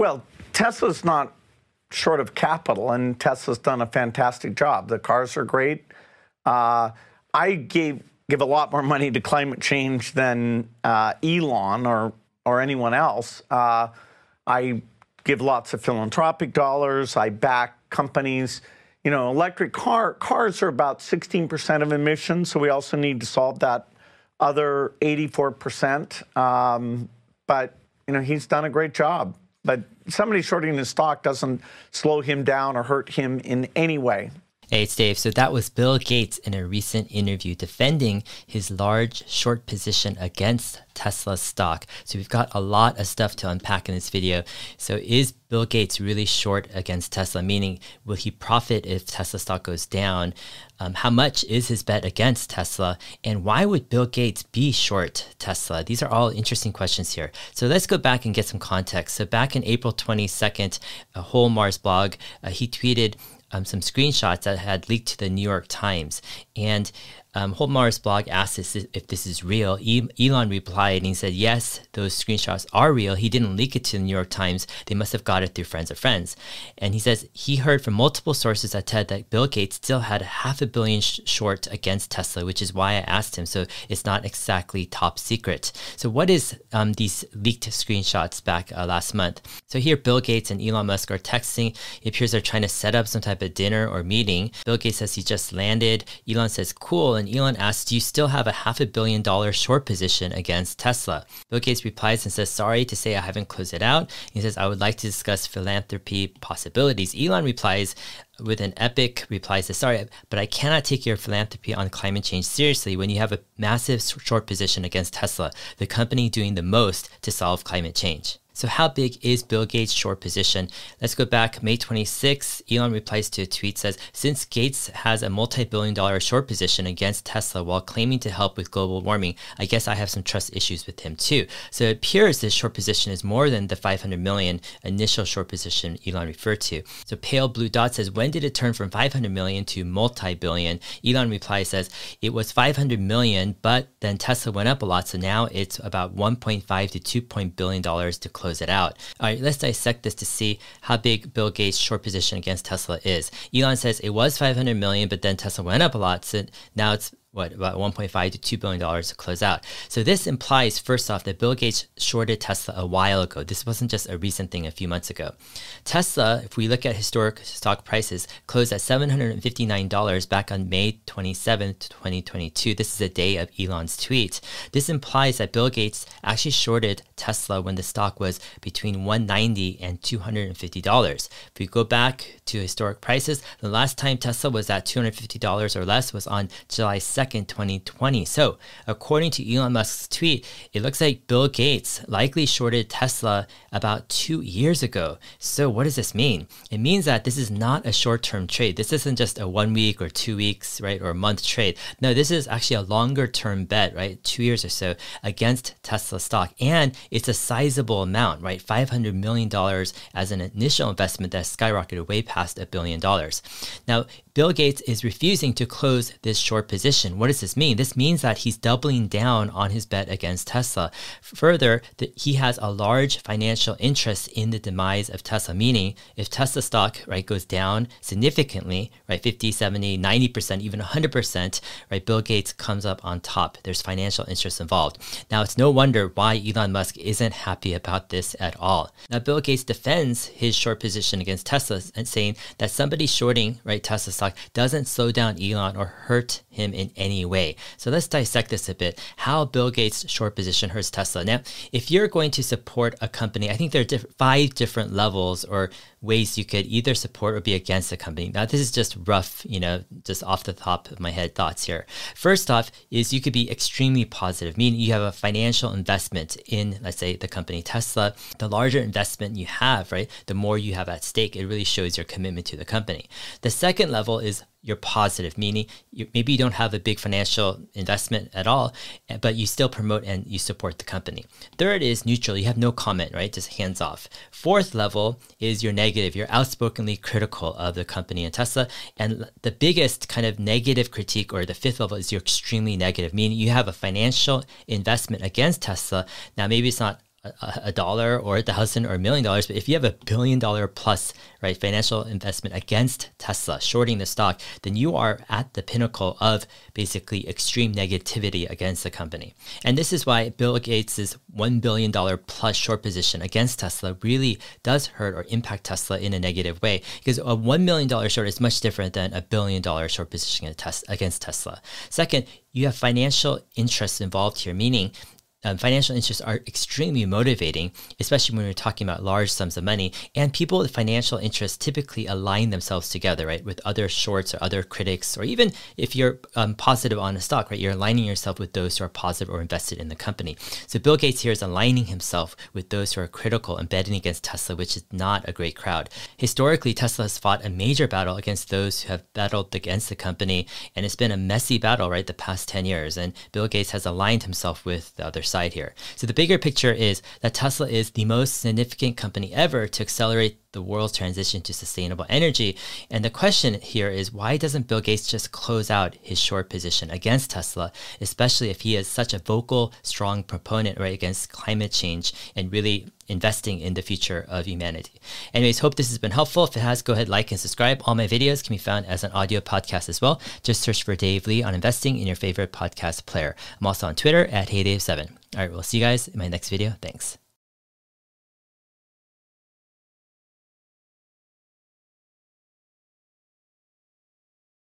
Well, Tesla's not short of capital, and Tesla's done a fantastic job. The cars are great. Uh, I gave give a lot more money to climate change than uh, Elon or or anyone else. Uh, I give lots of philanthropic dollars. I back companies. You know, electric car cars are about 16% of emissions, so we also need to solve that other 84%. Um, but you know, he's done a great job. But somebody shorting his stock doesn't slow him down or hurt him in any way. Hey, it's Dave. So that was Bill Gates in a recent interview defending his large short position against Tesla stock. So we've got a lot of stuff to unpack in this video. So is Bill Gates really short against Tesla? Meaning, will he profit if Tesla stock goes down? Um, how much is his bet against Tesla? And why would Bill Gates be short Tesla? These are all interesting questions here. So let's go back and get some context. So back in April 22nd, a whole Mars blog, uh, he tweeted um, some screenshots that had leaked to the New York Times. And um, Whole Mars blog asked if this is real. Elon replied and he said, Yes, those screenshots are real. He didn't leak it to the New York Times. They must have got it through friends of friends. And he says he heard from multiple sources at TED that Bill Gates still had half a billion sh- short against Tesla, which is why I asked him. So it's not exactly top secret. So, what is um, these leaked screenshots back uh, last month? So, here Bill Gates and Elon Musk are texting. It appears they're trying to set up some type of dinner or meeting. Bill Gates says he just landed. Elon says, Cool Elon asks, Do you still have a half a billion dollar short position against Tesla? Bill Gates replies and says, Sorry to say I haven't closed it out. He says, I would like to discuss philanthropy possibilities. Elon replies, with an epic reply says, sorry, but I cannot take your philanthropy on climate change seriously when you have a massive short position against Tesla, the company doing the most to solve climate change. So how big is Bill Gates' short position? Let's go back May 26. Elon replies to a tweet says, since Gates has a multi-billion dollar short position against Tesla while claiming to help with global warming, I guess I have some trust issues with him too. So it appears this short position is more than the 500 million initial short position Elon referred to. So pale blue dot says, when did it turn from 500 million to multi-billion? Elon replies says, it was 500 million, but then Tesla went up a lot. So now it's about 1.5 to 2 billion dollars to close it out. All right, let's dissect this to see how big Bill Gates' short position against Tesla is. Elon says it was 500 million, but then Tesla went up a lot, so now it's what about 1.5 to 2 billion dollars to close out. So this implies first off that Bill Gates shorted Tesla a while ago. This wasn't just a recent thing a few months ago. Tesla, if we look at historic stock prices, closed at $759 back on May 27, 2022. This is the day of Elon's tweet. This implies that Bill Gates actually shorted Tesla when the stock was between 190 and $250. If we go back to historic prices, the last time Tesla was at $250 or less was on July 2nd 2nd, 2020. So, according to Elon Musk's tweet, it looks like Bill Gates likely shorted Tesla about two years ago. So, what does this mean? It means that this is not a short term trade. This isn't just a one week or two weeks, right, or a month trade. No, this is actually a longer term bet, right, two years or so against Tesla stock. And it's a sizable amount, right? $500 million as an initial investment that skyrocketed way past a billion dollars. Now, Bill Gates is refusing to close this short position. What does this mean? This means that he's doubling down on his bet against Tesla. Further, he has a large financial interest in the demise of Tesla, meaning if Tesla stock right goes down significantly, right 50, 70, 90%, even 100%, right Bill Gates comes up on top. There's financial interest involved. Now, it's no wonder why Elon Musk isn't happy about this at all. Now, Bill Gates defends his short position against Tesla and saying that somebody shorting right Tesla stock doesn't slow down Elon or hurt him in any way. So let's dissect this a bit. How Bill Gates' short position hurts Tesla. Now, if you're going to support a company, I think there are diff- five different levels or ways you could either support or be against a company. Now, this is just rough, you know, just off the top of my head thoughts here. First off, is you could be extremely positive, meaning you have a financial investment in, let's say, the company Tesla. The larger investment you have, right, the more you have at stake, it really shows your commitment to the company. The second level is you're positive, meaning you, maybe you don't have a big financial investment at all, eh, but you still promote and you support the company. Third is neutral. You have no comment, right? Just hands off. Fourth level is you're negative. You're outspokenly critical of the company and Tesla. And the biggest kind of negative critique, or the fifth level, is you're extremely negative, meaning you have a financial investment against Tesla. Now, maybe it's not a, dollar or a thousand or a million dollars, but if you have a billion dollar plus right financial investment against Tesla, shorting the stock, then you are at the pinnacle of basically extreme negativity against the company. And this is why Bill Gates's one billion dollar plus short position against Tesla really does hurt or impact Tesla in a negative way. Because a one million dollar short is much different than a billion dollar short position against Tesla. Second, you have financial interests involved here, meaning um, financial interests are extremely motivating, especially when we're talking about large sums of money. And people with financial interests typically align themselves together, right, with other shorts or other critics, or even if you're um, positive on a stock, right, you're aligning yourself with those who are positive or invested in the company. So Bill Gates here is aligning himself with those who are critical and betting against Tesla, which is not a great crowd. Historically, Tesla has fought a major battle against those who have battled against the company, and it's been a messy battle, right, the past 10 years. And Bill Gates has aligned himself with the other side here. So the bigger picture is that Tesla is the most significant company ever to accelerate the world's transition to sustainable energy. And the question here is why doesn't Bill Gates just close out his short position against Tesla, especially if he is such a vocal, strong proponent right against climate change and really investing in the future of humanity. Anyways, hope this has been helpful. If it has, go ahead, like and subscribe. All my videos can be found as an audio podcast as well. Just search for Dave Lee on investing in your favorite podcast player. I'm also on Twitter at HeyDave7. All right, we'll see you guys in my next video. Thanks.